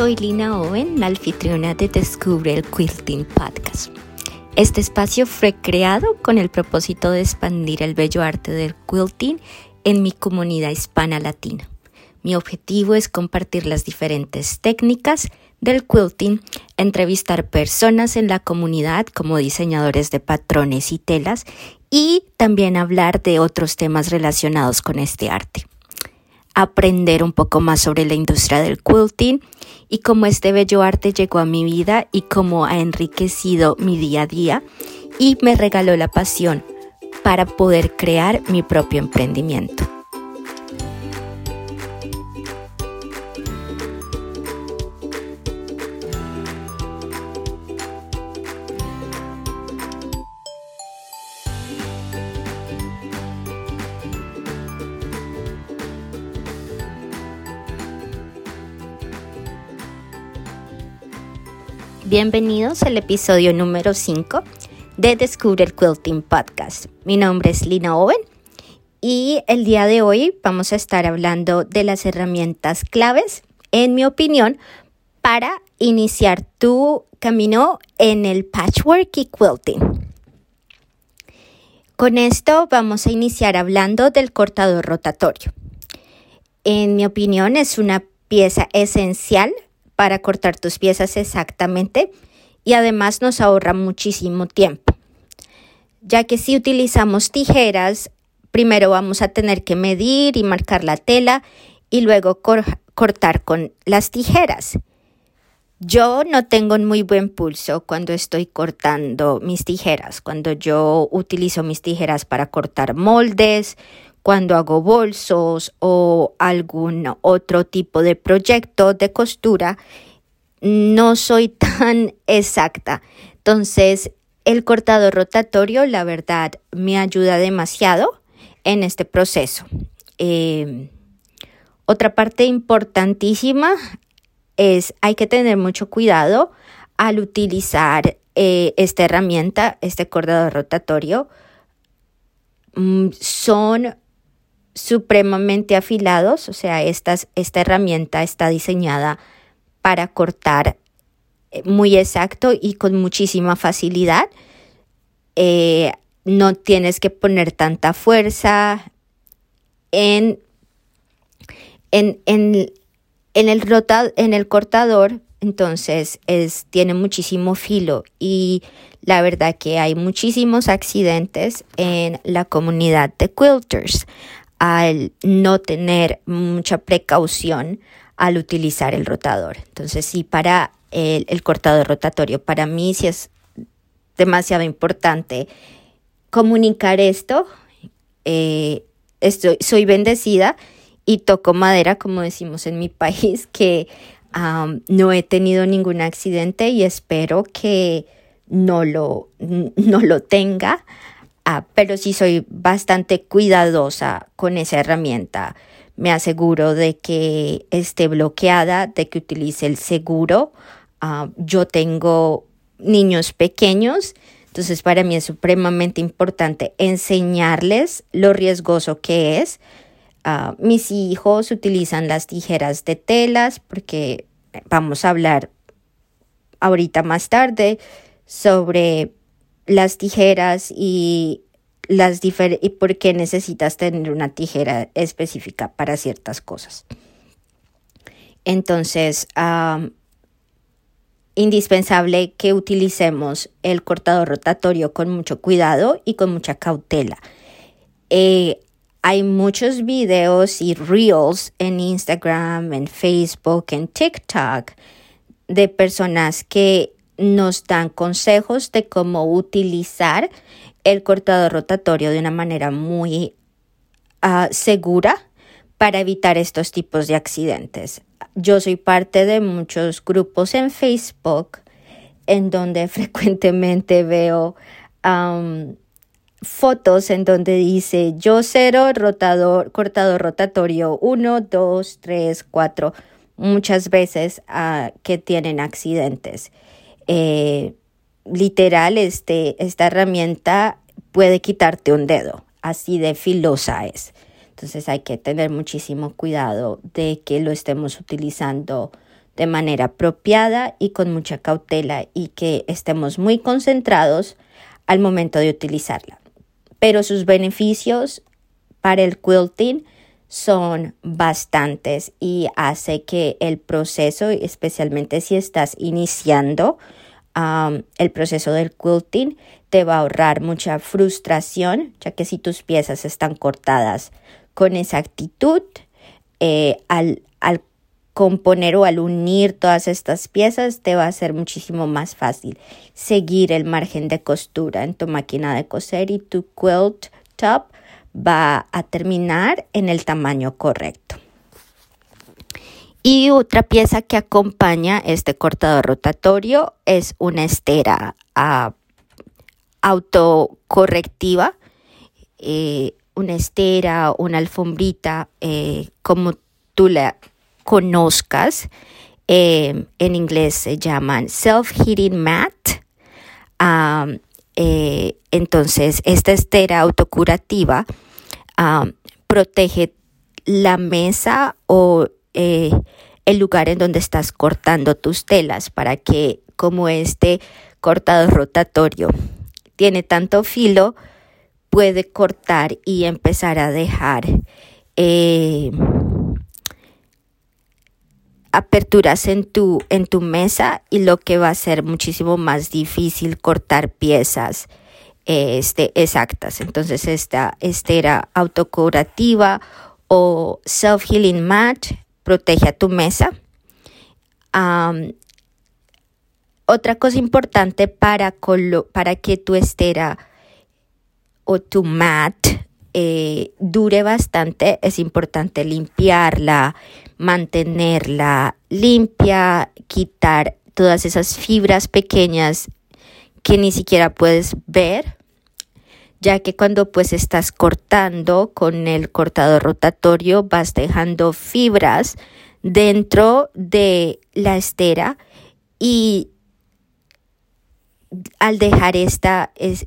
Soy Lina Owen, la anfitriona de Descubre el Quilting Podcast. Este espacio fue creado con el propósito de expandir el bello arte del quilting en mi comunidad hispana latina. Mi objetivo es compartir las diferentes técnicas del quilting, entrevistar personas en la comunidad como diseñadores de patrones y telas y también hablar de otros temas relacionados con este arte aprender un poco más sobre la industria del quilting y cómo este bello arte llegó a mi vida y cómo ha enriquecido mi día a día y me regaló la pasión para poder crear mi propio emprendimiento. Bienvenidos al episodio número 5 de Descubre el Quilting Podcast. Mi nombre es Lina Owen y el día de hoy vamos a estar hablando de las herramientas claves, en mi opinión, para iniciar tu camino en el patchwork y quilting. Con esto vamos a iniciar hablando del cortador rotatorio. En mi opinión es una pieza esencial para cortar tus piezas exactamente y además nos ahorra muchísimo tiempo, ya que si utilizamos tijeras, primero vamos a tener que medir y marcar la tela y luego cortar con las tijeras. Yo no tengo un muy buen pulso cuando estoy cortando mis tijeras, cuando yo utilizo mis tijeras para cortar moldes, cuando hago bolsos o algún otro tipo de proyecto de costura, no soy tan exacta. Entonces, el cortador rotatorio, la verdad, me ayuda demasiado en este proceso. Em, otra parte importantísima es hay que tener mucho cuidado al utilizar eh, esta herramienta, este cortador rotatorio. Mm, son supremamente afilados, o sea, esta herramienta está diseñada para cortar eh, muy exacto y con muchísima facilidad. Eh, no tienes que poner tanta fuerza en, en, en, el, en el cortador, entonces es, tiene muchísimo filo y la verdad que hay muchísimos accidentes en la comunidad de quilters al no tener mucha precaución al utilizar el rotador. Entonces, sí, para el, cortador rotatorio, para mí sí es demasiado importante comunicar esto. Eh, estoy, soy bendecida y toco madera, como decimos en mi país, que no he tenido ningún accidente y espero que no lo, no lo tenga. Ah, pero sí soy bastante cuidadosa con esa herramienta. Me aseguro de que esté bloqueada, de que utilice el seguro. Ah, yo tengo niños pequeños, entonces para mí es supremamente importante enseñarles lo riesgoso que es. Ah, mis hijos utilizan las tijeras de telas porque vamos a hablar ahorita más tarde sobre las tijeras y las y por qué necesitas tener una tijera específica para ciertas cosas. Entonces, indispensable que utilicemos el cortador rotatorio con mucho cuidado y con mucha cautela. Eh, hay muchos videos y reels en Instagram, en Facebook, en TikTok de personas que nos dan consejos de cómo utilizar el cortador rotatorio de una manera muy ah, segura para evitar estos tipos de accidentes. Yo soy parte de muchos grupos en Facebook en donde frecuentemente veo fotos en donde dice yo cero rotador, cortador rotatorio 1, 2, 3, 4, muchas veces ah, que tienen accidentes. Eh, literal, este, esta herramienta puede quitarte un dedo, así de filosa es. Entonces hay que tener muchísimo cuidado de que lo estemos utilizando de manera apropiada y con mucha cautela y que estemos muy concentrados al momento de utilizarla. Pero sus beneficios para el quilting son bastantes y hace que el proceso, especialmente si estás iniciando el proceso del quilting, te va a ahorrar mucha frustración, ya que si tus piezas están cortadas con exactitud, eh, al, al componer o al unir todas estas piezas te va a ser muchísimo más fácil seguir el margen de costura en tu máquina de coser y tu quilt top va a terminar en el tamaño correcto. Y otra pieza que acompaña este cortador rotatorio es una estera uh, autocorrectiva, eh, una estera, una alfombrita, eh, como tú la conozcas. Eh, en inglés se llaman self-heating mat. entonces, esta estera autocurativa protege la mesa o el lugar en donde estás cortando tus telas para que como este cortador rotatorio tiene tanto filo, puede cortar y empezar a dejar eh, aperturas en tu, en tu mesa y lo que va a ser muchísimo más difícil cortar piezas este, exactas. Entonces esta estera autocurativa o self-healing mat protege a tu mesa. Otra cosa importante para, para que tu estera o tu mat eh, dure bastante, es importante limpiarla, mantenerla limpia, quitar todas esas fibras pequeñas que ni siquiera puedes ver, ya que cuando pues estás cortando con el cortador rotatorio vas dejando fibras dentro de la estera y al dejar esta, es,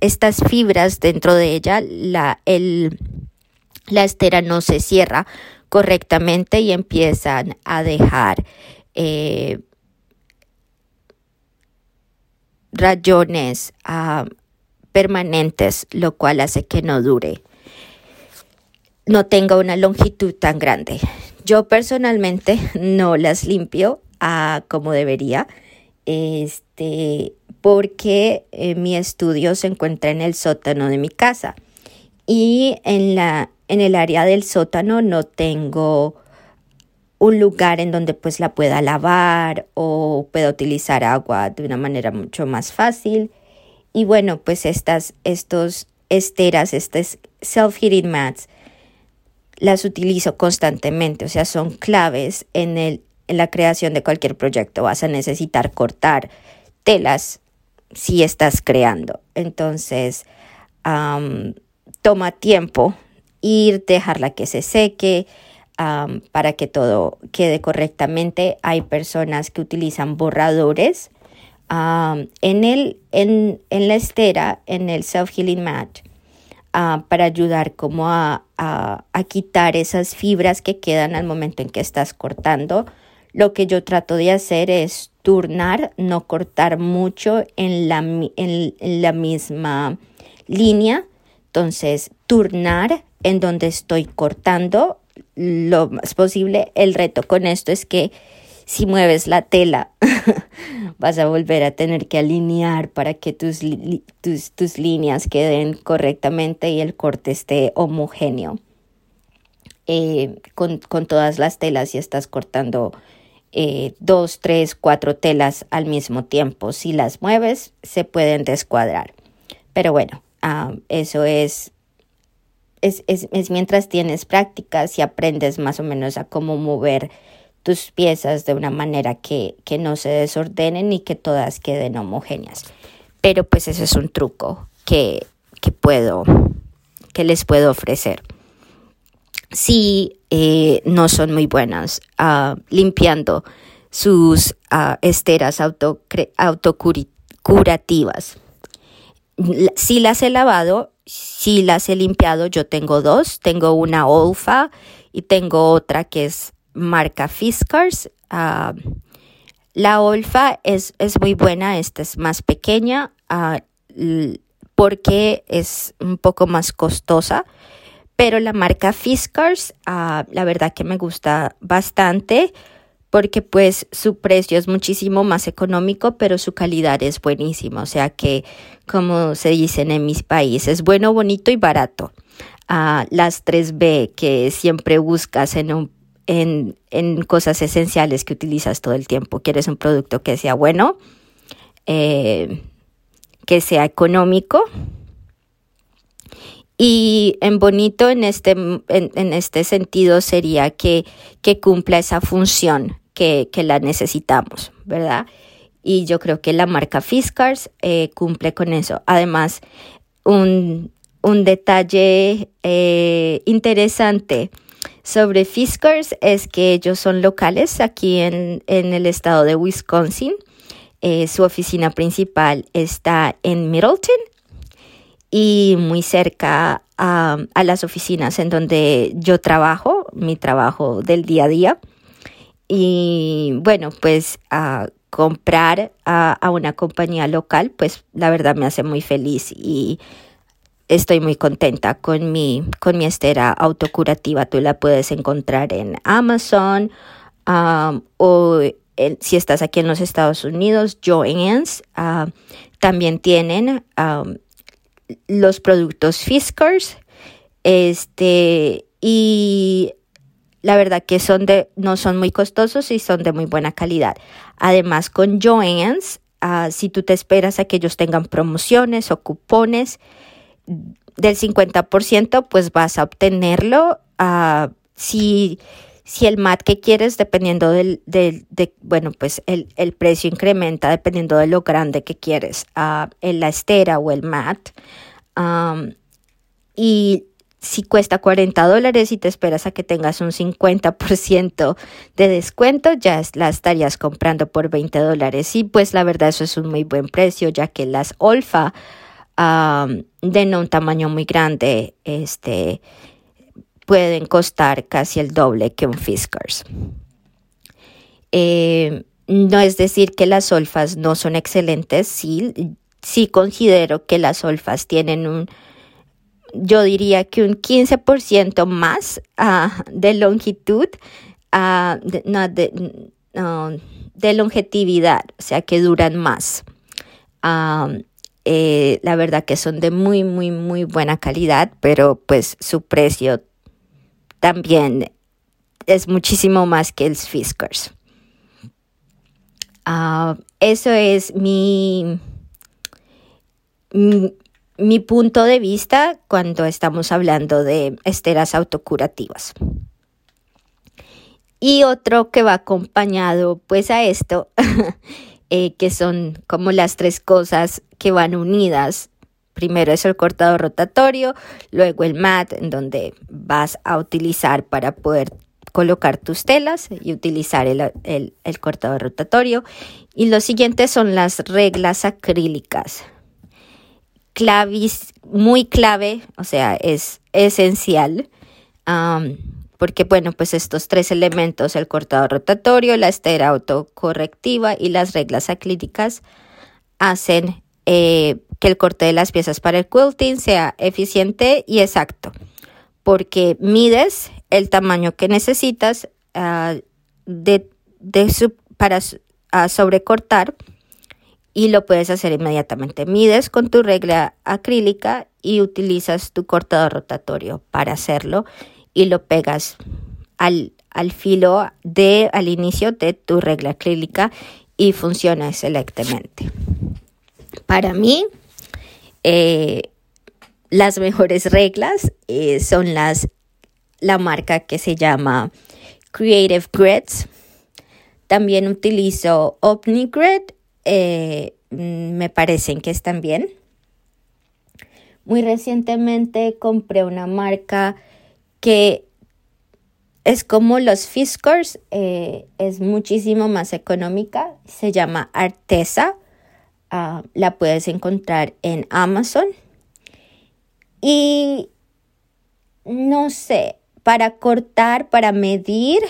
estas fibras dentro de ella, la, el, la estera no se cierra correctamente y empiezan a dejar eh, rayones ah, permanentes, lo cual hace que no dure, no tenga una longitud tan grande. Yo personalmente no las limpio ah, como debería este, porque eh, mi estudio se encuentra en el sótano de mi casa y en, la, en el área del sótano no tengo un lugar en donde pues la pueda lavar o pueda utilizar agua de una manera mucho más fácil. Y bueno, pues estas estos esteras, estas self-heating mats, las utilizo constantemente, o sea, son claves en el en la creación de cualquier proyecto vas a necesitar cortar telas si estás creando. Entonces, toma tiempo ir, dejarla que se seque para que todo quede correctamente. Hay personas que utilizan borradores en, el, en, en, la estera, en el self-healing mat. Ah, para ayudar como a, a, a quitar esas fibras que quedan al momento en que estás cortando lo que yo trato de hacer es turnar, no cortar mucho en la, en, la misma línea. Entonces, turnar en donde estoy cortando lo más posible. El reto con esto es que si mueves la tela, vas a volver a tener que alinear para que tus, tus, tus, líneas queden correctamente y el corte esté homogéneo. Eh, con, con, todas las telas, si estás cortando eh, dos, tres, cuatro telas al mismo tiempo. Si las mueves, se pueden descuadrar. Pero bueno, ah, eso es es, es, es, mientras tienes prácticas y aprendes más o menos a cómo mover tus piezas de una manera que, que no se desordenen y que todas queden homogéneas. Pero pues ese es un truco que, que puedo, que les puedo ofrecer si eh, no son muy buenas uh, limpiando sus uh, esteras autocurativas. Si las he lavado, si las he limpiado, yo tengo dos. Tengo una Olfa y tengo otra que es marca Fiskars. Ah, la Olfa es, es, muy buena, esta es más pequeña ah, porque es un poco más costosa, pero la marca Fiskars, la verdad que me gusta bastante porque pues su precio es muchísimo más económico, pero su calidad es buenísima. O sea que, como se dicen en mis países, bueno, bonito y barato. Las 3B que siempre buscas en, en, en, cosas esenciales que utilizas todo el tiempo. Quieres un producto que sea bueno, eh, que sea económico. Y en bonito en este, en, en este sentido sería que, que cumpla esa función que, la necesitamos, ¿verdad? Y yo creo que la marca Fiskars eh, cumple con eso. Además, un, detalle eh, interesante sobre Fiskars es que ellos son locales aquí en, el estado de Wisconsin. Eh, su oficina principal está en Middleton y muy cerca a, a, las oficinas en donde yo trabajo, mi trabajo del día a día. Y bueno, pues a comprar a, una compañía local, pues la verdad me hace muy feliz y estoy muy contenta con mi, con mi estera autocurativa. Tú la puedes encontrar en Amazon o si estás aquí en los Estados Unidos, Joann's también tienen los productos Fiskars. Este, y la verdad que son de, no son muy costosos y son de muy buena calidad. Además, con Joann's, ah, si tú te esperas a que ellos tengan promociones o cupones del 50%, pues vas a obtenerlo. Uh, si, si el mat que quieres, dependiendo del, del de, bueno, pues el, el, precio incrementa dependiendo de lo grande que quieres, uh, en la estera o el mat. Y si cuesta 40 dólares y te esperas a que tengas un 50% de descuento, ya la estarías comprando por 20 dólares. Y pues la verdad eso es un muy buen precio, ya que las Olfa de no un tamaño muy grande este, pueden costar casi el doble que un Fiskars. Eh, no es decir que las olfas no son excelentes, sí, sí considero que las olfas tienen un yo diría que un 15% más uh, de longitud, uh, de, no, longevidad, o sea que duran más. Eh, la verdad que son de muy, muy, muy buena calidad, pero pues su precio también es muchísimo más que el Fiskars. Uh, eso es mi, mi mi punto de vista cuando estamos hablando de esteras autocurativas. Y otro que va acompañado pues a esto, eh, que son como las tres cosas que van unidas. Primero es el cortador rotatorio, luego el mat, en donde vas a utilizar para poder colocar tus telas y utilizar el, el cortador rotatorio. Y lo siguiente son las reglas acrílicas clavis, muy clave, o sea, es esencial, porque bueno, pues estos tres elementos, el cortador rotatorio, la estera autocorrectiva y las reglas acrílicas, hacen eh, que el corte de las piezas para el quilting sea eficiente y exacto, porque mides el tamaño que necesitas ah, de, para sobrecortar y lo puedes hacer inmediatamente. Mides con tu regla acrílica y utilizas tu cortador rotatorio para hacerlo y lo pegas al, al filo de al inicio de tu regla acrílica y funciona excelentemente. Para mí, eh, las mejores reglas eh, son las la marca que se llama Creative Grids. También utilizo OmniGrid eh, mm, me parecen que están bien. Muy recientemente compré una marca que es como los Fiskars, eh, es muchísimo más económica, se llama Artesa, ah, la puedes encontrar en Amazon. Y no sé, para cortar, para medir,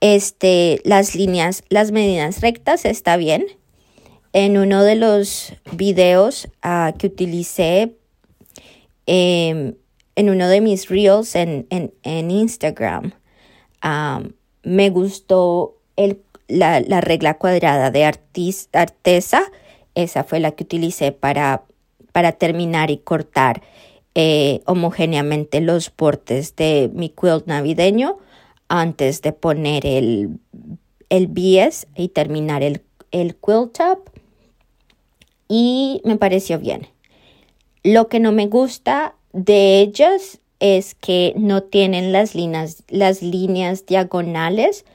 este, las líneas, las medidas rectas está bien. En uno de los videos ah, que utilicé em, en uno de mis reels en, Instagram, me gustó la, regla cuadrada de Artesa. Esa fue la que utilicé para, para terminar y cortar eh, homogéneamente los portes de mi quilt navideño antes de poner el, el bies y terminar el, el quilt top. Y me pareció bien. Lo que no me gusta de ellas es que no tienen las líneas, las líneas diagonales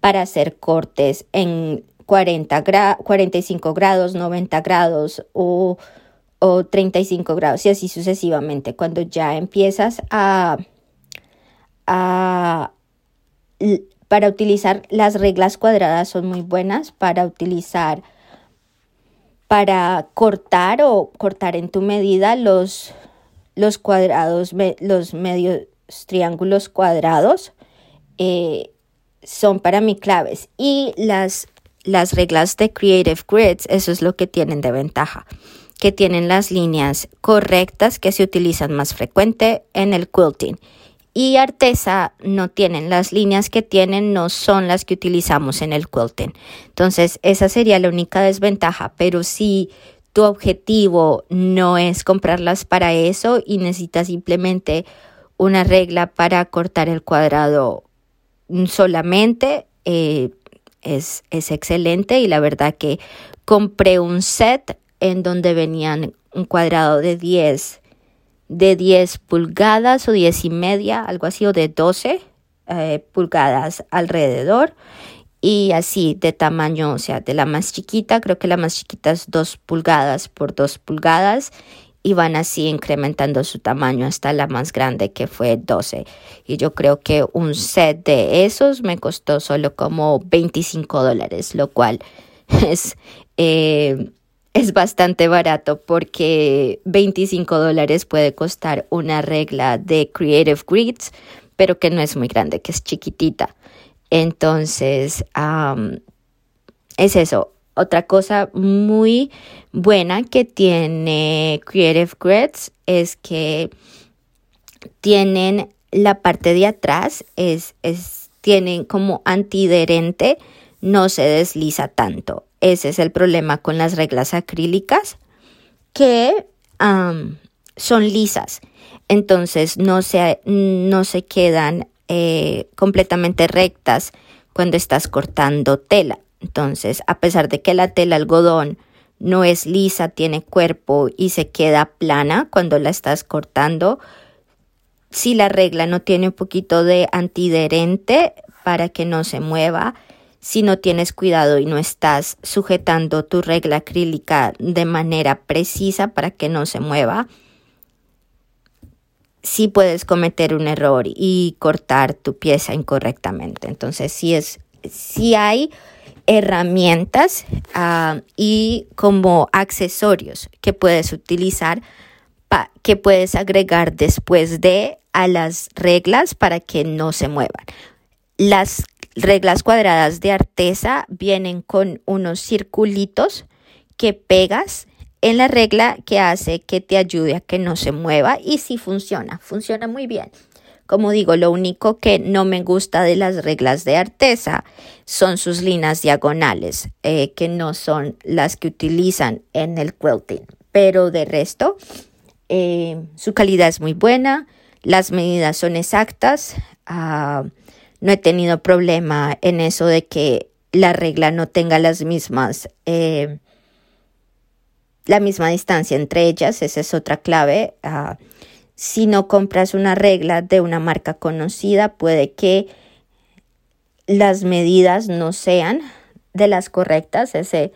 para hacer cortes en 40 45 grados, 90 grados o o 35 grados y así sucesivamente. Cuando ya empiezas a, a para utilizar las reglas cuadradas son muy buenas para utilizar para cortar o cortar en tu medida los, los cuadrados, los medios triángulos cuadrados eh, son para mí claves y las, las reglas de Creative Grids, eso es lo que tienen de ventaja que tienen las líneas correctas que se utilizan más frecuente en el quilting. Y Artesa no tienen las líneas que tienen, no son las que utilizamos en el quilting. Entonces, esa sería la única desventaja, pero si tu objetivo no es comprarlas para eso y necesitas simplemente una regla para cortar el cuadrado solamente, eh, es, es excelente y la verdad que compré un set en donde venían un cuadrado de 10, de 10 pulgadas o 10 y media, algo así, o de 12 eh, pulgadas alrededor. Y así de tamaño, o sea, de la más chiquita, creo que la más chiquita es 2 pulgadas por 2 pulgadas y van así incrementando su tamaño hasta la más grande que fue 12. Y yo creo que un set de esos me costó solo como 25 dólares, lo cual es eh, es bastante barato porque 25 dólares puede costar una regla de Creative Grids, pero que no es muy grande, que es chiquitita. Entonces, es eso. Otra cosa muy buena que tiene Creative Grids es que tienen la parte de atrás, es, es, tienen como antiderente, no se desliza tanto. Ese es el problema con las reglas acrílicas que son lisas. Entonces no se, no se quedan eh, completamente rectas cuando estás cortando tela. Entonces, a pesar de que la tela algodón no es lisa, tiene cuerpo y se queda plana cuando la estás cortando, si la regla no tiene un poquito de antiderente para que no se mueva, si no tienes cuidado y no estás sujetando tu regla acrílica de manera precisa para que no se mueva, sí puedes cometer un error y cortar tu pieza incorrectamente. Entonces, sí, es, si hay herramientas ah, y como accesorios que puedes utilizar, que puedes agregar después de a las reglas para que no se muevan. Las reglas cuadradas de artesa vienen con unos circulitos que pegas en la regla que hace que te ayude a que no se mueva y sí funciona, funciona muy bien. Como digo, lo único que no me gusta de las reglas de artesa son sus líneas diagonales, eh, que no son las que utilizan en el quilting. Pero de resto, eh, su calidad es muy buena, las medidas son exactas. Ah, no he tenido problema en eso de que la regla no tenga las mismas, eh, la misma distancia entre ellas, esa es otra clave. Ah, si no compras una regla de una marca conocida, puede que las medidas no sean de las correctas. Ese,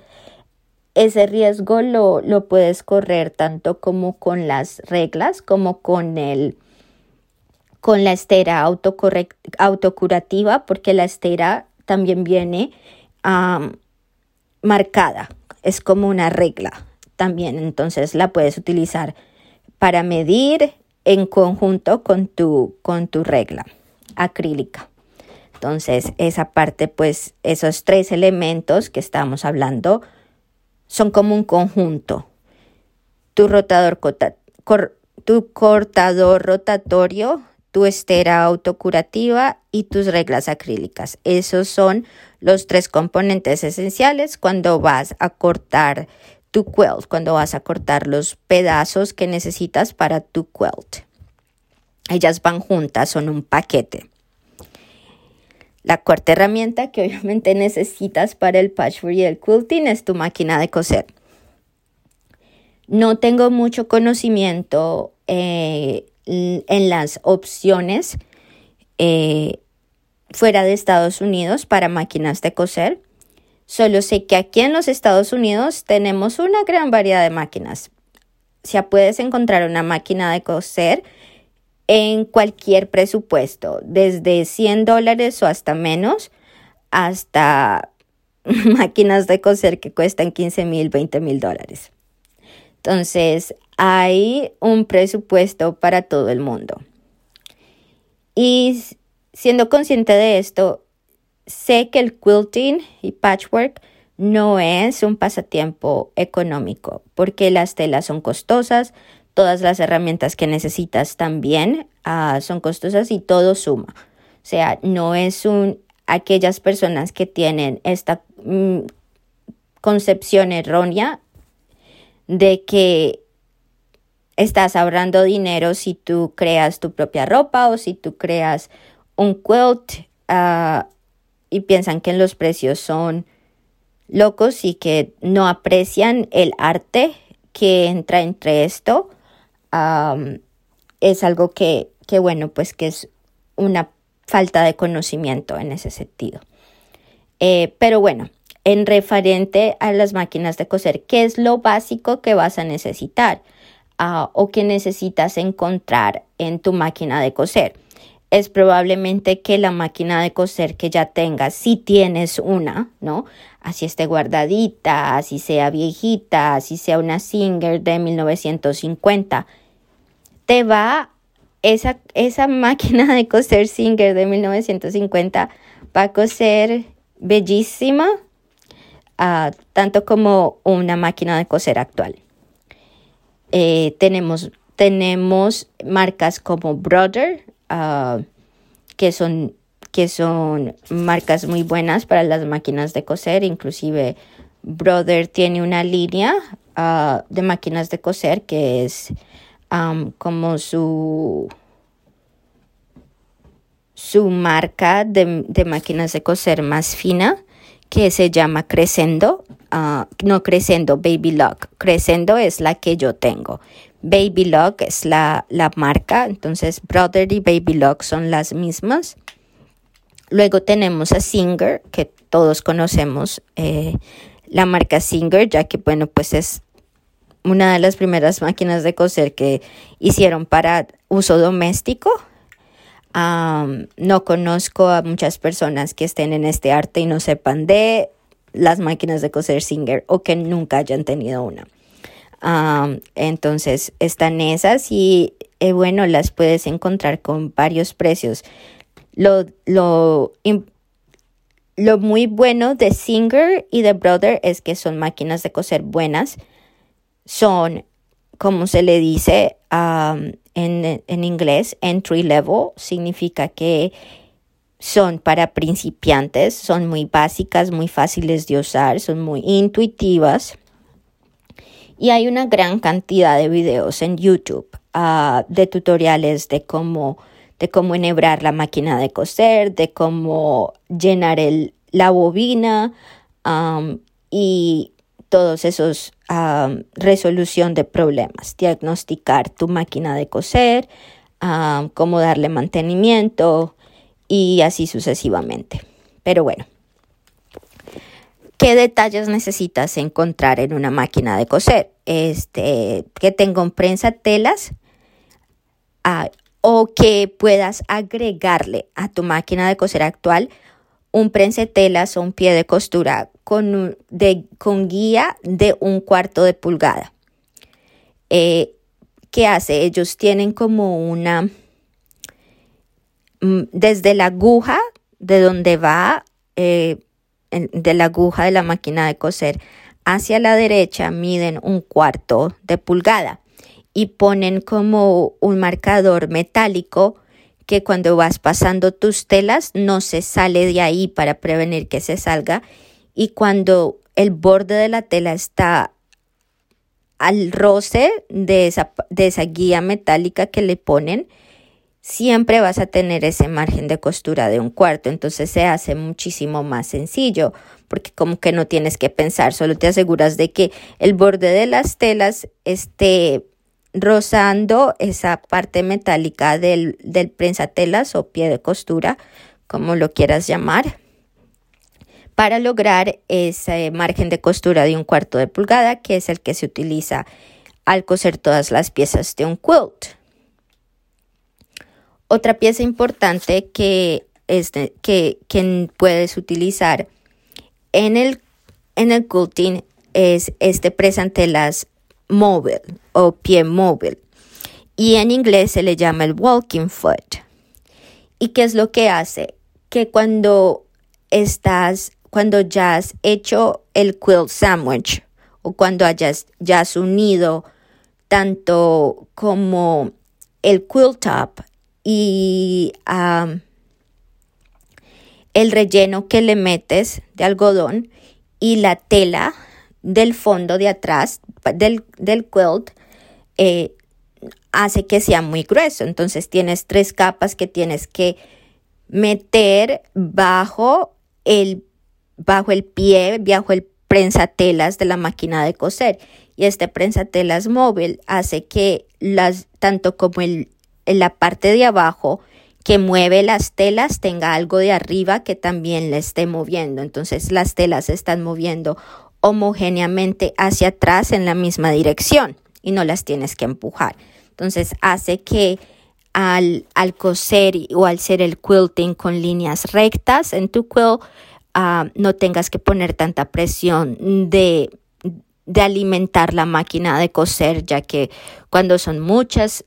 ese riesgo lo, lo puedes correr tanto como con las reglas como con el, con la estera autocurativa, porque la estera también viene marcada, es como una regla también, entonces la puedes utilizar para medir en conjunto con tu, con tu regla acrílica. Entonces, esa parte, pues, esos tres elementos que estamos hablando son como un conjunto. Tu rotador, tu cortador rotatorio, tu estera autocurativa y tus reglas acrílicas. Esos son los tres componentes esenciales cuando vas a cortar tu quilt, cuando vas a cortar los pedazos que necesitas para tu quilt. Ellas van juntas, son un paquete. La cuarta herramienta que obviamente necesitas para el patchwork y el quilting es tu máquina de coser. No tengo mucho conocimiento eh, en las opciones eh, fuera de Estados Unidos para máquinas de coser. Solo sé que aquí en los Estados Unidos tenemos una gran variedad de máquinas. O puedes encontrar una máquina de coser en cualquier presupuesto, desde 100 dólares o hasta menos, hasta máquinas de coser que cuestan 15 mil, 20 mil dólares. Entonces, hay un presupuesto para todo el mundo. Y siendo consciente de esto, sé que el quilting y patchwork no es un pasatiempo económico porque las telas son costosas, todas las herramientas que necesitas también ah, son costosas y todo suma. O sea, no es un aquellas personas que tienen esta mm, concepción errónea de que estás ahorrando dinero si tú creas tu propia ropa o si tú creas un quilt ah, y piensan que los precios son locos y que no aprecian el arte que entra entre esto. es algo que, que, bueno, pues que es una falta de conocimiento en ese sentido. Eh, pero bueno, en referente a las máquinas de coser, ¿qué es lo básico que vas a necesitar ah, o que necesitas encontrar en tu máquina de coser? Es probablemente que la máquina de coser que ya tengas, si tienes una, ¿no? Así esté guardadita, así sea viejita, así sea una Singer de 1950, te va esa, esa máquina de coser Singer de 1950 va a coser bellísima, Ah, tanto como una máquina de coser actual. Eh, tenemos, tenemos marcas como Brother, ah, que, son, que son marcas muy buenas para las máquinas de coser, inclusive Brother tiene una línea ah, de máquinas de coser que es como su su marca de, de, máquinas de coser más fina que se llama Crescendo, ah, no Crescendo, Baby Lock. Crescendo es la que yo tengo. Baby Lock es la, marca, entonces Brother y Baby Lock son las mismas. Luego tenemos a Singer, que todos conocemos eh, la marca Singer, ya que, bueno, pues es una de las primeras máquinas de coser que hicieron para uso doméstico no conozco a muchas personas que estén en este arte y no sepan de las máquinas de coser Singer o que nunca hayan tenido una. Entonces están esas y eh, bueno, las puedes encontrar con varios precios. Lo, lo, lo muy bueno de Singer y de Brother es que son máquinas de coser buenas. Son, como se le dice, en, inglés, entry level, significa que son para principiantes, son muy básicas, muy fáciles de usar, son muy intuitivas. Y hay una gran cantidad de videos en YouTube ah, de tutoriales de cómo, de cómo enhebrar la máquina de coser, de cómo llenar la bobina y todos esos resolución de problemas, diagnosticar tu máquina de coser, cómo darle mantenimiento y así sucesivamente. Pero bueno, ¿qué detalles necesitas encontrar en una máquina de coser? Este, que tenga un prensa telas ah, o que puedas agregarle a tu máquina de coser actual un prensetelas o un pie de costura con, de, con guía de un cuarto de pulgada. Eh, ¿Qué hace? Ellos tienen como una, mm, desde la aguja de donde va eh, de la aguja de la máquina de coser hacia la derecha miden un cuarto de pulgada y ponen como un marcador metálico que cuando vas pasando tus telas no se sale de ahí para prevenir que se salga. Y cuando el borde de la tela está al roce de esa, de esa guía metálica que le ponen, siempre vas a tener ese margen de costura de un cuarto. Entonces se hace muchísimo más sencillo porque como que no tienes que pensar, solo te aseguras de que el borde de las telas esté rozando esa parte metálica del, del prensatelas o pie de costura, como lo quieras llamar, para lograr ese margen de costura de un cuarto de pulgada, que es el que se utiliza al coser todas las piezas de un quilt. Otra pieza importante que, que, que puedes utilizar en el, en el quilting es este presantelas móvil o pie móvil. Y en inglés se le llama el walking foot. ¿Y qué es lo que hace? Que cuando estás, cuando ya has hecho el quilt sandwich o cuando hayas ya has unido tanto como el quilt top y el relleno que le metes de algodón y la tela del fondo de atrás del, del quilt eh, hace que sea muy grueso. Entonces tienes tres capas que tienes que meter bajo el, bajo el pie, bajo el prensatelas de la máquina de coser. Y este prensatelas móvil hace que las, tanto como el, la parte de abajo que mueve las telas tenga algo de arriba que también le esté moviendo. Entonces las telas se están moviendo homogéneamente hacia atrás en la misma dirección y no las tienes que empujar. Entonces hace que al, al coser o al hacer el quilting con líneas rectas en tu quilt, ah, no tengas que poner tanta presión de, de alimentar la máquina de coser, ya que cuando son muchas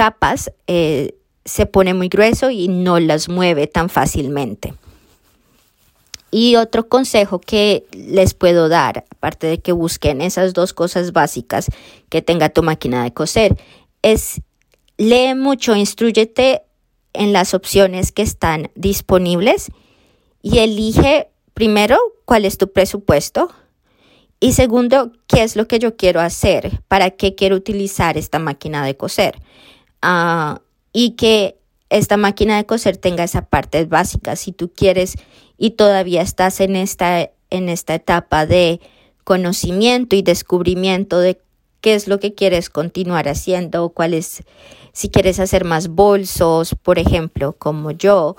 capas eh, se pone muy grueso y no las mueve tan fácilmente. Y otro consejo que les puedo dar, aparte de que busquen esas dos cosas básicas que tenga tu máquina de coser, es lee mucho, instruyete en las opciones que están disponibles y elige primero cuál es tu presupuesto y segundo qué es lo que yo quiero hacer, para qué quiero utilizar esta máquina de coser. Ah, y que esta máquina de coser tenga esa parte básica. Si tú quieres y todavía estás en esta, en esta etapa de conocimiento y descubrimiento de qué es lo que quieres continuar haciendo, cuál es, si quieres hacer más bolsos, por ejemplo, como yo,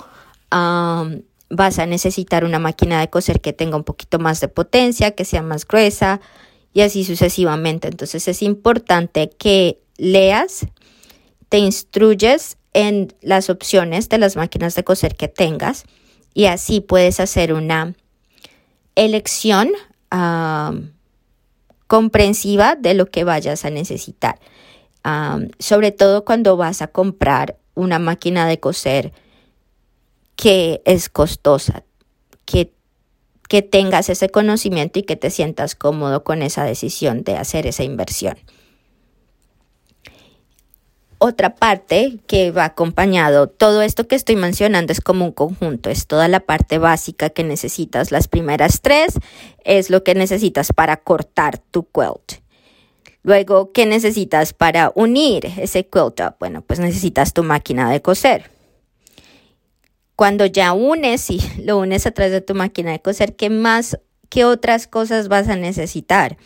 vas a necesitar una máquina de coser que tenga un poquito más de potencia, que sea más gruesa y así sucesivamente. Entonces es importante que leas te instruyes en las opciones de las máquinas de coser que tengas y así puedes hacer una elección comprensiva de lo que vayas a necesitar. sobre todo cuando vas a comprar una máquina de coser que es costosa, que, que tengas ese conocimiento y que te sientas cómodo con esa decisión de hacer esa inversión otra parte que va acompañado. Todo esto que estoy mencionando es como un conjunto, es toda la parte básica que necesitas. Las primeras tres es lo que necesitas para cortar tu quilt. Luego, ¿qué necesitas para unir ese quilt? Bueno, pues necesitas tu máquina de coser. Cuando ya unes y lo unes a través de tu máquina de coser, ¿qué más, qué otras cosas vas a necesitar?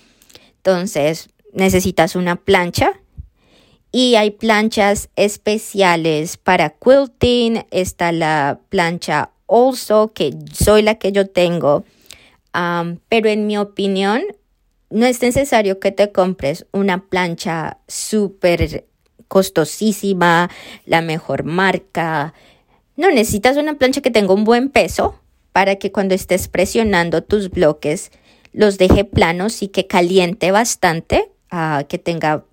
Entonces, necesitas una plancha, y hay planchas especiales para quilting. Está la plancha Also, que soy la que yo tengo. pero en mi opinión, no es necesario que te compres una plancha súper costosísima, la mejor marca. No necesitas una plancha que tenga un buen peso para que cuando estés presionando tus bloques los deje planos y que caliente bastante, ah, que tenga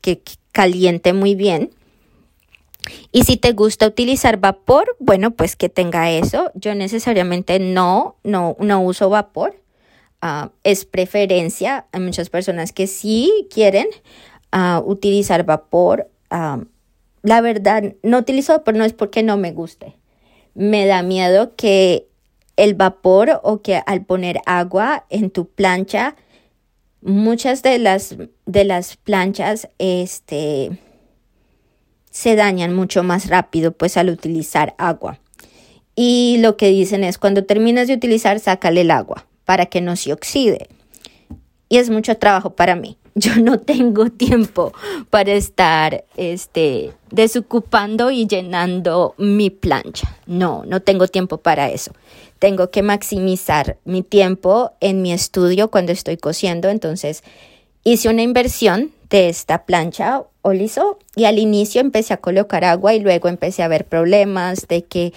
que, caliente muy bien. Y si te gusta utilizar vapor, bueno, pues que tenga eso. Yo necesariamente no, no, no uso vapor. Ah, es preferencia. Hay muchas personas que sí quieren uh, utilizar vapor. Uh, la verdad, no utilizo vapor no es porque no me guste. Me da miedo que el vapor o que al poner agua en tu plancha, muchas de las, de las planchas, este, se dañan mucho más rápido pues al utilizar agua. Y lo que dicen es cuando terminas de utilizar, sácale el agua para que no se oxide. Y es mucho trabajo para mí. Yo no tengo tiempo para estar este, desocupando y llenando mi plancha. No, no tengo tiempo para eso. Tengo que maximizar mi tiempo en mi estudio cuando estoy cosiendo. Entonces hice una inversión de esta plancha liso y al inicio empecé a colocar agua y luego empecé a ver problemas de que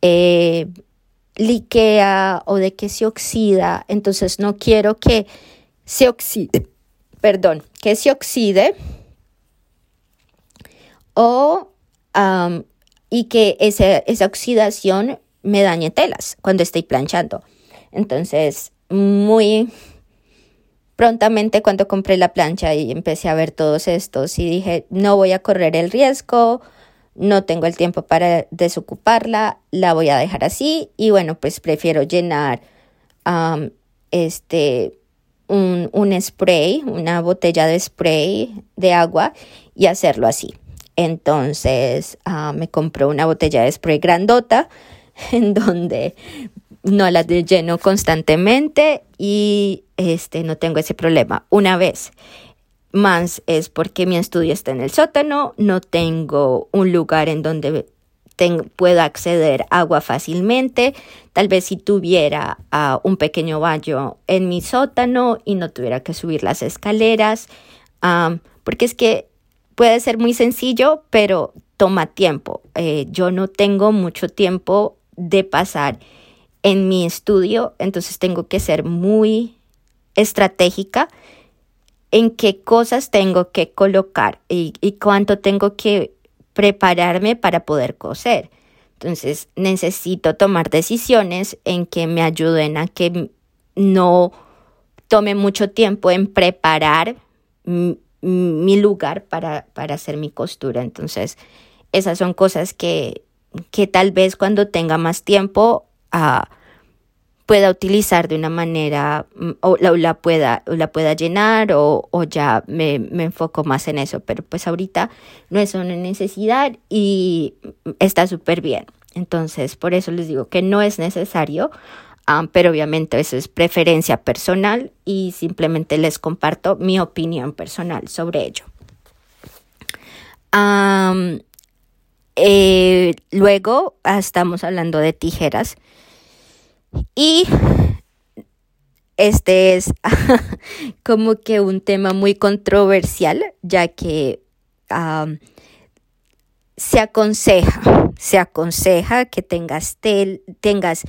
eh, liquea o de que se oxida. Entonces no quiero que se oxide, perdón, que se oxide o y que esa oxidación me dañe telas cuando estoy planchando. Entonces, muy prontamente cuando compré la plancha y empecé a ver todos estos y dije, no voy a correr el riesgo, no tengo el tiempo para desocuparla, la voy a dejar así y bueno, pues prefiero llenar este un, un, spray, una botella de spray de agua y hacerlo así. Entonces ah, me compré una botella de spray grandota en donde no la lleno constantemente y este, no tengo ese problema. Una vez más es porque mi estudio está en el sótano, no tengo un lugar en donde pueda acceder agua fácilmente. Tal vez si tuviera ah, un pequeño baño en mi sótano y no tuviera que subir las escaleras, porque es que puede ser muy sencillo, pero toma tiempo. Eh, yo no tengo mucho tiempo de pasar en mi estudio, entonces tengo que ser muy estratégica en qué cosas tengo que colocar y, cuánto tengo que prepararme para poder coser. Entonces necesito tomar decisiones en que me ayuden a que no tome mucho tiempo en preparar mi lugar para, para hacer mi costura. Entonces esas son cosas que, que tal vez cuando tenga más tiempo pueda utilizar de una manera mm, o la, pueda, la pueda llenar o, ya me, enfoco más en eso. Pero pues ahorita no es una necesidad y está súper bien. Entonces, por eso les digo que no es necesario, pero obviamente eso es preferencia personal y simplemente les comparto mi opinión personal sobre ello. Eh, luego ah, estamos hablando de tijeras. Y este es como que un tema muy controversial, ya que se aconseja, se aconseja que tengas, tengas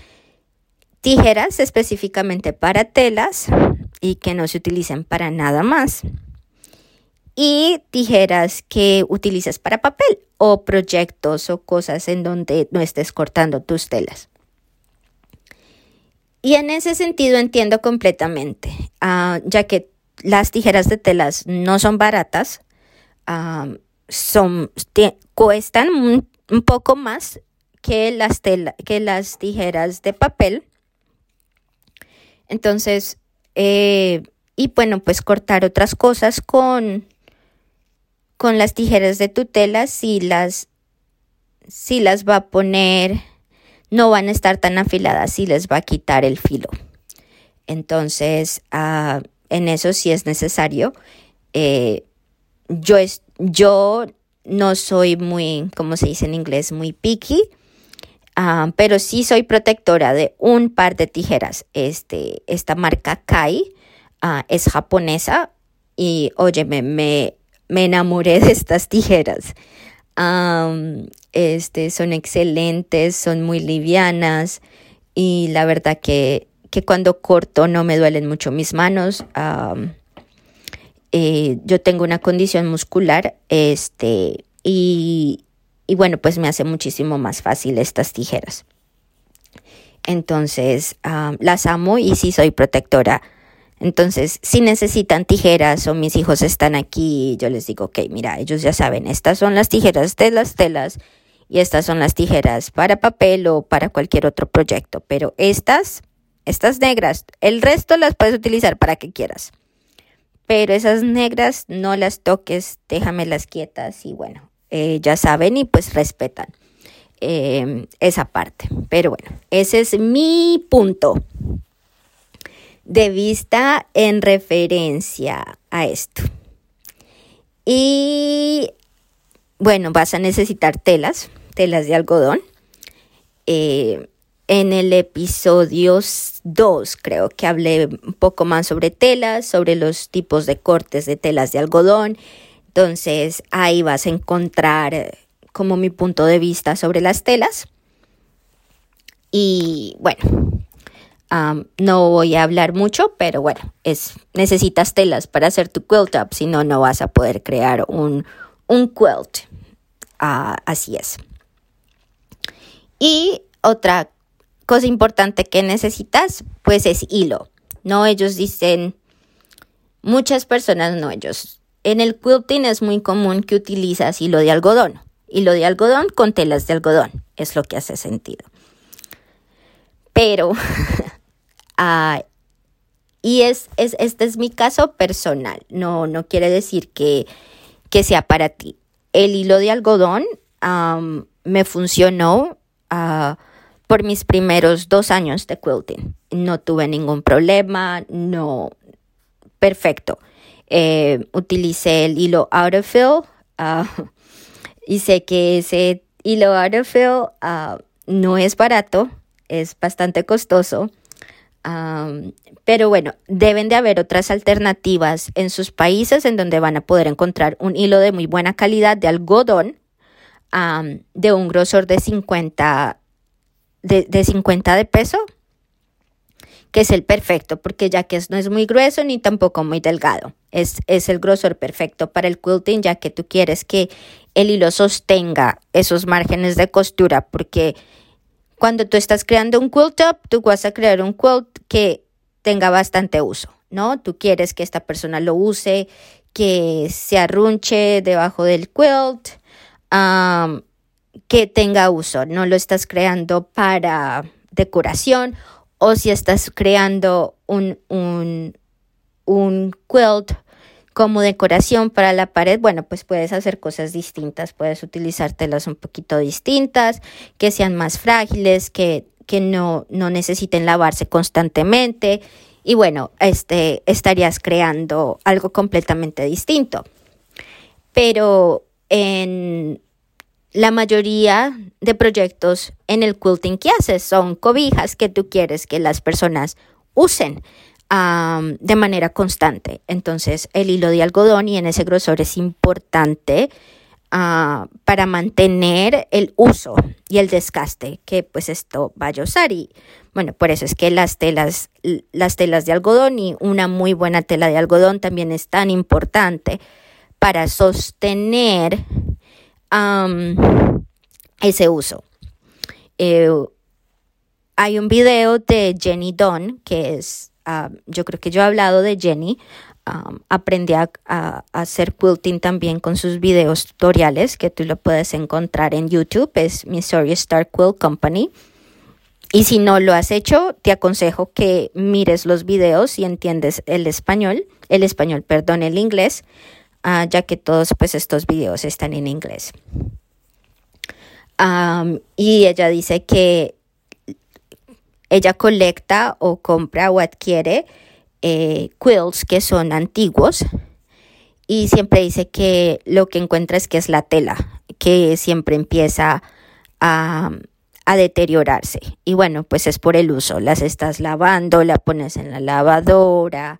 tijeras específicamente para telas y que no se utilicen para nada más. Y tijeras que utilices para papel o proyectos o cosas en donde no estés cortando tus telas. Y en ese sentido entiendo completamente, ah, ya que las tijeras de telas no son baratas, ah, son, cuestan un, poco más que las, que las tijeras de papel. Entonces, eh, y bueno, pues cortar otras cosas con, con las tijeras de tutela si las, si las va a poner no van a estar tan afiladas y les va a quitar el filo. Entonces, ah, en eso sí es necesario. Eh, yo, es, yo no soy muy, como se dice en inglés, muy picky, ah, pero sí soy protectora de un par de tijeras. Este, esta marca Kai ah, es japonesa y, oye, me, me enamoré de estas tijeras este, son excelentes, son muy livianas y la verdad que, que cuando corto no me duelen mucho mis manos. Eh, yo tengo una condición muscular este, y, y bueno, pues me hace muchísimo más fácil estas tijeras. Entonces, las amo y sí soy protectora. Entonces, si necesitan tijeras o mis hijos están aquí, yo les digo, ok, mira, ellos ya saben, estas son las tijeras de las telas y estas son las tijeras para papel o para cualquier otro proyecto. Pero estas, estas negras, el resto las puedes utilizar para que quieras. Pero esas negras no las toques, déjamelas quietas y bueno, eh, ya saben y pues respetan eh, esa parte. Pero bueno, ese es mi punto de vista en referencia a esto. Y bueno, vas a necesitar telas, telas de algodón. Eh, en el episodio 2 creo que hablé un poco más sobre telas, sobre los tipos de cortes de telas de algodón entonces ahí vas a encontrar como mi punto de vista sobre las telas. Y bueno, no voy a hablar mucho, pero bueno, es, necesitas telas para hacer tu quilt up, si no, no vas a poder crear un, un quilt. Ah, así es. Y otra cosa importante que necesitas, pues es hilo. No, ellos dicen, muchas personas, no, ellos en el quilting es muy común que utilizas hilo de algodón. Hilo de algodón con telas de algodón. Es lo que hace sentido. Pero, ah, y es, es, este es mi caso personal. No, no quiere decir que, que sea para ti. El hilo de algodón me funcionó ah, por mis primeros dos años de quilting. No tuve ningún problema, no, perfecto. Eh, utilicé el hilo Autofill uh, y sé que ese hilo Autofill uh, no es barato, es bastante costoso. Pero bueno, deben de haber otras alternativas en sus países en donde van a poder encontrar un hilo de muy buena calidad de algodón de un grosor de 50 de, de 50 de peso, que es el perfecto, porque ya que no es muy grueso ni tampoco muy delgado. Es, es el grosor perfecto para el quilting, ya que tú quieres que el hilo sostenga esos márgenes de costura, porque cuando tú estás creando un quilt top, tú vas a crear un quilt que tenga bastante uso, ¿no? Tú quieres que esta persona lo use, que se arrunche debajo del quilt, que tenga uso, no lo estás creando para decoración o si estás creando un, un, un quilt como decoración para la pared, bueno, pues puedes hacer cosas distintas, puedes utilizar telas un poquito distintas, que sean más frágiles, que, que no, no necesiten lavarse constantemente y bueno, este, estarías creando algo completamente distinto. Pero en la mayoría de proyectos en el quilting que haces son cobijas que tú quieres que las personas usen de manera constante. Entonces el hilo de algodón y en ese grosor es importante ah, para mantener el uso y el desgaste que pues esto va a usar y bueno, por eso es que las telas, las telas de algodón y una muy buena tela de algodón también es tan importante para sostener ese uso. Eh, hay un video de Jenny Don, que es, yo creo que yo he hablado de Jenny, aprendí a, hacer quilting también con sus videos tutoriales, que tú lo puedes encontrar en YouTube, es Missouri Star Quilt Company. Y si no lo has hecho, te aconsejo que mires los videos y entiendes el español, el español, perdón, el inglés, Ah, ya que todos pues estos videos están en inglés. y ella dice que ella colecta o compra o adquiere eh, quilts que son antiguos y siempre dice que lo que encuentra es que es la tela, que siempre empieza a, a deteriorarse. Y bueno, pues es por el uso. Las estás lavando, la pones en la lavadora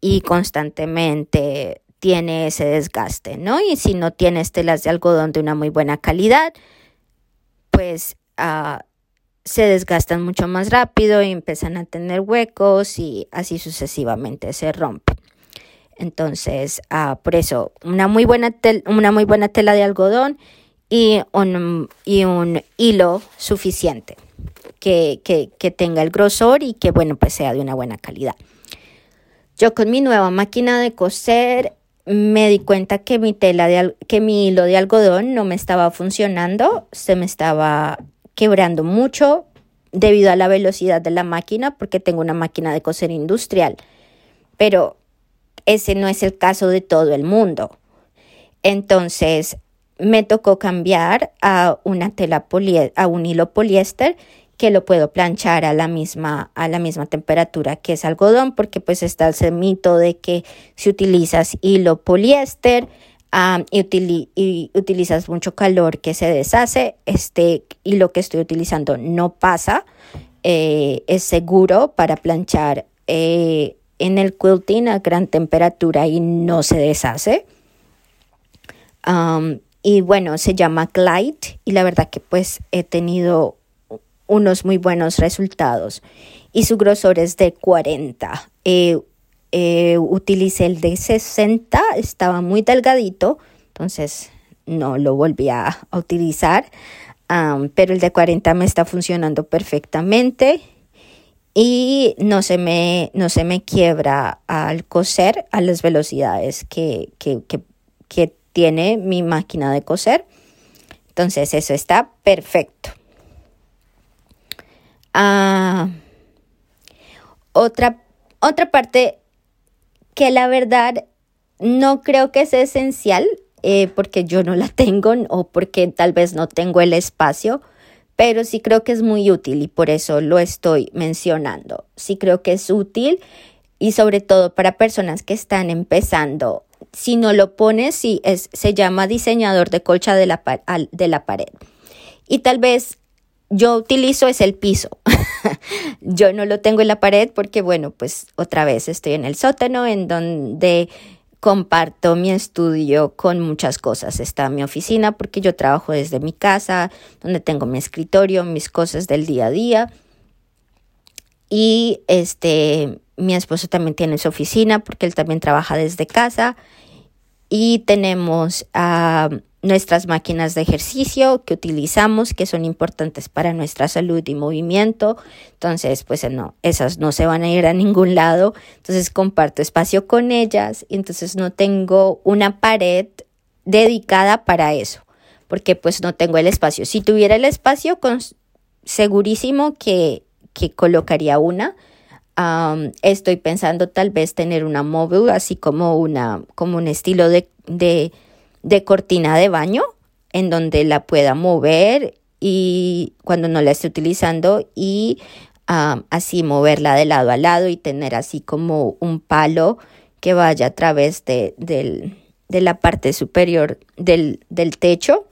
y constantemente tiene ese desgaste, ¿no? Y si no tienes telas de algodón de una muy buena calidad, pues ah, se desgastan mucho más rápido y empiezan a tener huecos y así sucesivamente se rompe. Entonces, ah, por eso, una muy, buena una muy buena tela de algodón y un, hilo suficiente que, que, tenga el grosor y que, bueno, pues sea de una buena calidad. Yo con mi nueva máquina de coser me di cuenta que mi tela de, que mi hilo de algodón no me estaba funcionando, se me estaba quebrando mucho debido a la velocidad de la máquina porque tengo una máquina de coser industrial. Pero ese no es el caso de todo el mundo. Entonces me tocó cambiar a una tela a un hilo poliéster que lo puedo planchar a la misma, a la misma temperatura que es algodón, porque pues está el mito de que si utilizas hilo poliéster y, utilizas mucho calor que se deshace, este hilo que estoy utilizando no pasa, eh, es seguro para planchar eh, en el quilting a gran temperatura y no se deshace. y bueno, se llama Glide y la verdad que pues he tenido unos muy buenos resultados y su grosor es de 40. Eh, eh, utilicé el de 60, estaba muy delgadito, entonces no lo volví a, utilizar, pero el de 40 me está funcionando perfectamente y no se me, no se me quiebra al coser a las velocidades que, que, que tiene mi máquina de coser. Entonces eso está perfecto. Ah, otra, otra parte que la verdad no creo que sea esencial eh, porque yo no la tengo o porque tal vez no tengo el espacio, pero sí creo que es muy útil y por eso lo estoy mencionando. Sí creo que es útil y sobre todo para personas que están empezando. Si no lo pones, sí, es, se llama diseñador de colcha de la, de la pared. Y tal vez yo utilizo es el piso. yo no lo tengo en la pared porque, bueno, pues otra vez estoy en el sótano en donde comparto mi estudio con muchas cosas. Está mi oficina porque yo trabajo desde mi casa, donde tengo mi escritorio, mis cosas del día a día. Y este, mi esposo también tiene su oficina porque él también trabaja desde casa. Y tenemos a nuestras máquinas de ejercicio que utilizamos, que son importantes para nuestra salud y movimiento. Entonces, pues no, esas no se van a ir a ningún lado. Entonces, comparto espacio con ellas entonces no tengo una pared dedicada para eso, porque pues no tengo el espacio. Si tuviera el espacio, con, segurísimo que, que colocaría una. Estoy pensando tal vez tener una móvil, así como una, como un estilo de, de cortina de baño en donde la pueda mover y cuando no la esté utilizando y así moverla de lado a lado y tener así como un palo que vaya a través de, de la parte superior del, del, techo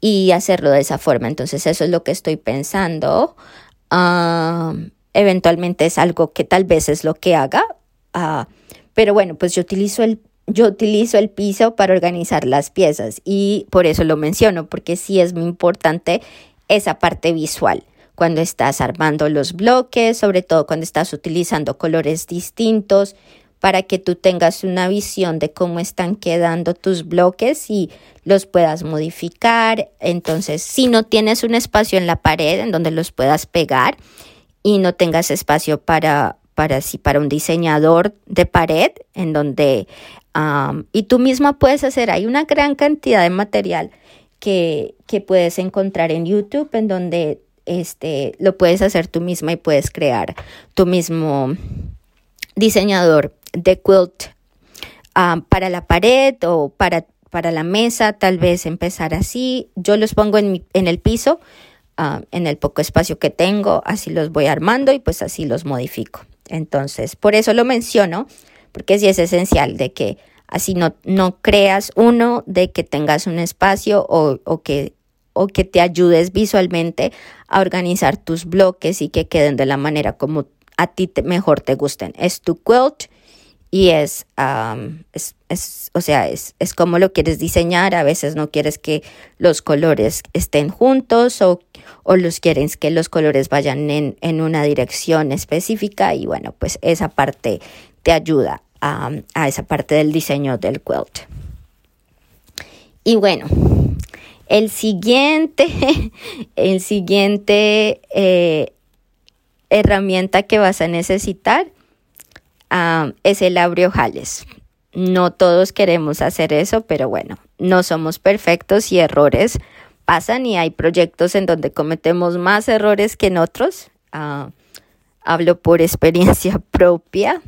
y hacerlo de esa forma. Entonces eso es lo que estoy pensando. Eventualmente es algo que tal vez es lo que haga. Ah, pero bueno, pues yo utilizo el yo utilizo el piso para organizar las piezas y por eso lo menciono, porque sí es muy importante esa parte visual cuando estás armando los bloques, sobre todo cuando estás utilizando colores distintos, para que tú tengas una visión de cómo están quedando tus bloques y los puedas modificar. Entonces, si no tienes un espacio en la pared en donde los puedas pegar y no tengas espacio para, para, para un diseñador de pared en donde y tú misma puedes hacer, hay una gran cantidad de material que, que puedes encontrar en YouTube en donde este, lo puedes hacer tú misma y puedes crear tu mismo diseñador de quilt para la pared o para, para la mesa, tal vez empezar así. Yo los pongo en, en el piso, en el poco espacio que tengo, así los voy armando y pues así los modifico. Entonces, por eso lo menciono, porque sí es esencial de que así no, no creas uno de que tengas un espacio o, o, que, o que te ayudes visualmente a organizar tus bloques y que queden de la manera como a ti mejor te gusten. Es tu quilt y es, es, es, o sea, es, es como lo quieres diseñar. A veces no quieres que los colores estén juntos o, o los quieres que los colores vayan en, en una dirección específica y bueno, pues esa parte te ayuda a, esa parte del diseño del quilt. Y bueno, El siguiente, el siguiente eh, herramienta que vas a necesitar ah, es el abriojales. No todos queremos hacer eso, pero bueno, no somos perfectos y errores pasan y hay proyectos en donde cometemos más errores que en otros. Ah, hablo por experiencia propia.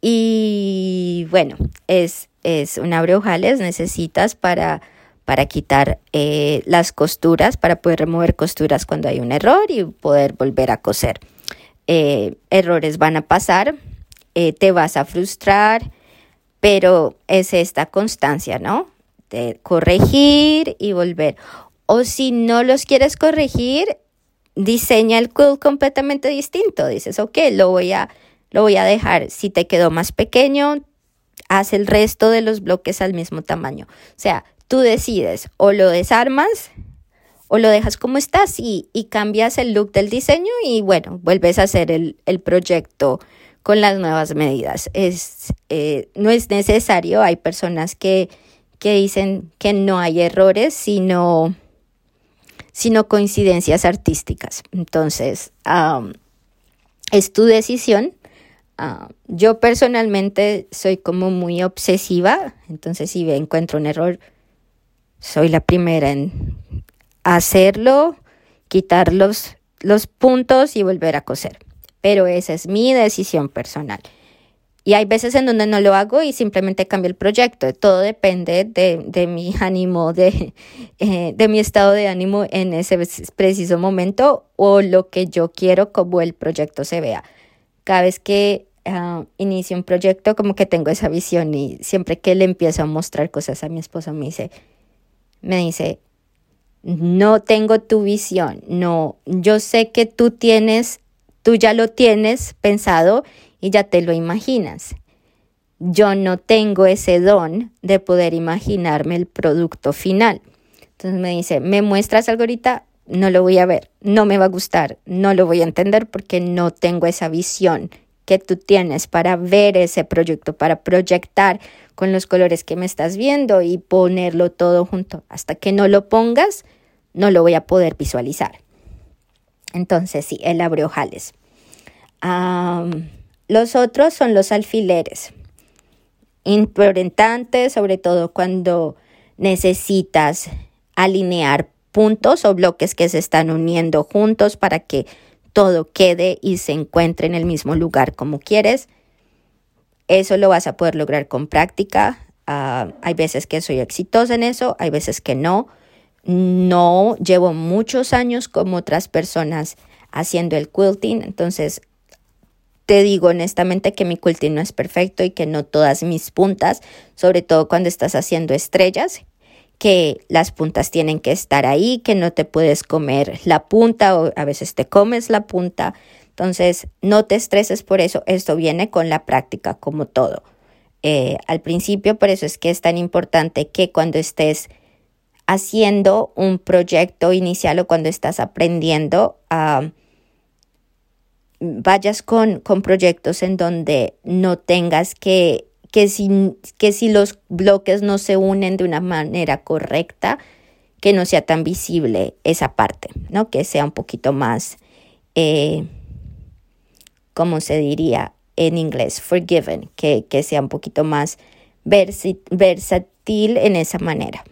Y bueno, es, es un abreojales, necesitas para, para quitar eh, las costuras, para poder remover costuras cuando hay un error y poder volver a coser. Eh, errores van a pasar, eh, te vas a frustrar, pero es esta constancia, ¿no? De corregir y volver. O si no los quieres corregir, diseña el quilt completamente distinto. Dices, ok, lo voy a, lo voy a dejar. Si te quedó más pequeño, haz el resto de los bloques al mismo tamaño. O sea, tú decides o lo desarmas o lo dejas como estás y, cambias el look del diseño y bueno, vuelves a hacer el, proyecto con las nuevas medidas. Es, eh, no es necesario, hay personas que, que dicen que no hay errores, sino sino coincidencias artísticas. Entonces, es tu decisión. yo personalmente soy como muy obsesiva, entonces si encuentro un error, soy la primera en hacerlo, quitar los, los puntos y volver a coser. Pero esa es mi decisión personal. Y hay veces en donde no lo hago y simplemente cambio el proyecto. Todo depende de, mi ánimo, de, eh, de mi estado de ánimo en ese preciso momento o lo que yo quiero como el proyecto se vea. Cada vez que uh, inicio un proyecto como que tengo esa visión y siempre que le empiezo a mostrar cosas a mi esposo me dice, me dice, no tengo tu visión, no, yo sé que tú tienes, tú ya lo tienes pensado y ya te lo imaginas. Yo no tengo ese don de poder imaginarme el producto final. Entonces me dice, ¿me muestras algo ahorita? No lo voy a ver, no me va a gustar, no lo voy a entender porque no tengo esa visión que tú tienes para ver ese proyecto, para proyectar con los colores que me estás viendo y ponerlo todo junto. Hasta que no lo pongas, no lo voy a poder visualizar. Entonces, sí, el abre ojales. Los otros son los alfileres. Importantes, sobre todo cuando necesitas alinear puntos o bloques que se están uniendo juntos para que todo quede y se encuentre en el mismo lugar como quieres. Eso lo vas a poder lograr con práctica. Ah, hay veces que soy exitosa en eso, hay veces que no. No llevo muchos años como otras personas haciendo el quilting, entonces te digo honestamente que mi quilting no es perfecto y que no todas mis puntas, sobre todo cuando estás haciendo estrellas, que las puntas tienen que estar ahí, que no te puedes comer la punta o a veces te comes la punta. Entonces, no te estreses por eso, esto viene con la práctica como todo. Eh, al principio, por eso es que es tan importante que cuando estés haciendo un proyecto inicial o cuando estás aprendiendo vayas con, con proyectos en donde no tengas que, que si, que si los bloques no se unen de una manera correcta, que no sea tan visible esa parte, ¿no? Que sea un poquito más, eh, ¿cómo se diría en inglés? Forgiven, que, que sea un poquito más versátil en esa manera.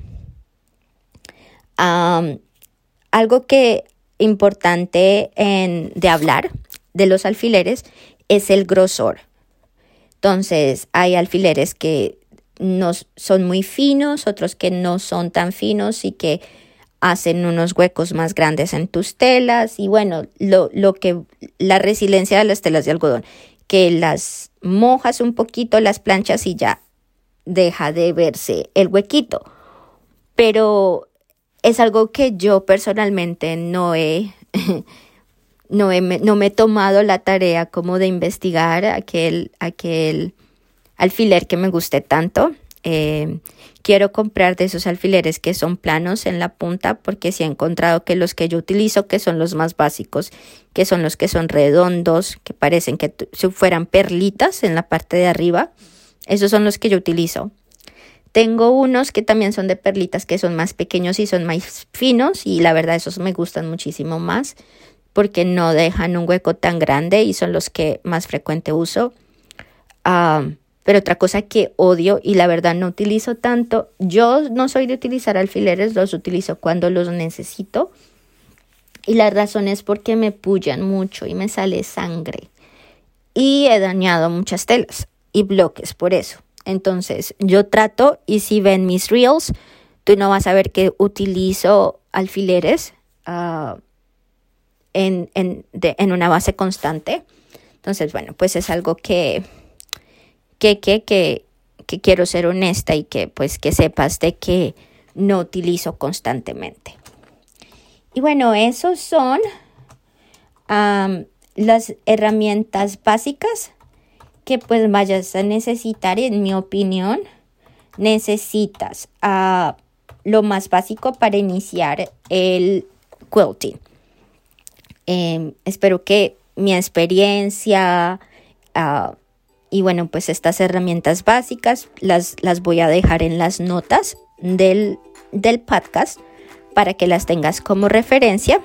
Algo que importante en, de hablar de los alfileres es el grosor. Entonces, hay alfileres que no son muy finos, otros que no son tan finos y que hacen unos huecos más grandes en tus telas y bueno, lo, lo que la resiliencia de las telas de algodón, que las mojas un poquito, las planchas y ya deja de verse el huequito. Pero es algo que yo personalmente no he no, no me he tomado la tarea como de investigar aquel, aquel alfiler que me guste tanto. Eh, quiero comprar de esos alfileres que son planos en la punta porque sí he encontrado que los que yo utilizo, que son los más básicos, que son los que son redondos, que parecen que si fueran perlitas en la parte de arriba, esos son los que yo utilizo. Tengo unos que también son de perlitas que son más pequeños y son más finos y la verdad esos me gustan muchísimo más porque no dejan un hueco tan grande y son los que más frecuente uso. Ah, pero otra cosa que odio y la verdad no utilizo tanto, yo no soy de utilizar alfileres, los utilizo cuando los necesito. Y la razón es porque me pullan mucho y me sale sangre. Y he dañado muchas telas y bloques por eso. Entonces yo trato y si ven mis reels, tú no vas a ver que utilizo alfileres uh, en, en, en una base constante. Entonces, bueno, pues es algo que que, que, que, que quiero ser honesta y que pues que sepas de que no utilizo constantemente. Y bueno, esos son las herramientas básicas que pues vayas a necesitar, en mi opinión. Necesitas uh, lo más básico para iniciar el quilting. Em, espero que mi experiencia, uh, y bueno, pues estas herramientas básicas las, las voy a dejar en las notas del, podcast para que las tengas como referencia.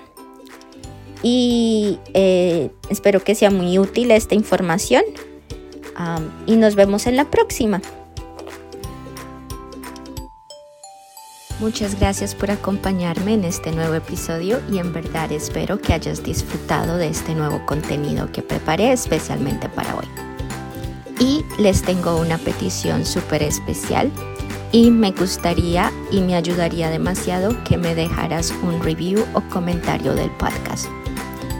Y eh, espero que sea muy útil esta información. Y nos vemos en la próxima. Muchas gracias por acompañarme en este nuevo episodio y en verdad espero que hayas disfrutado de este nuevo contenido que preparé especialmente para hoy. Y les tengo una petición súper especial y me gustaría y me ayudaría demasiado que me dejaras un review o comentario del podcast.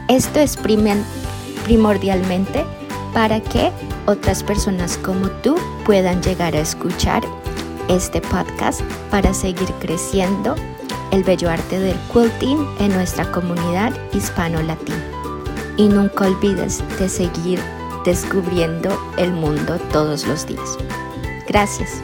Esto es primordialmente para que otras personas como tú puedan llegar a escuchar este podcast para seguir creciendo el bello arte del quilting en nuestra comunidad hispano-latina. Y nunca olvides de seguir descubriendo el mundo todos los días. Gracias.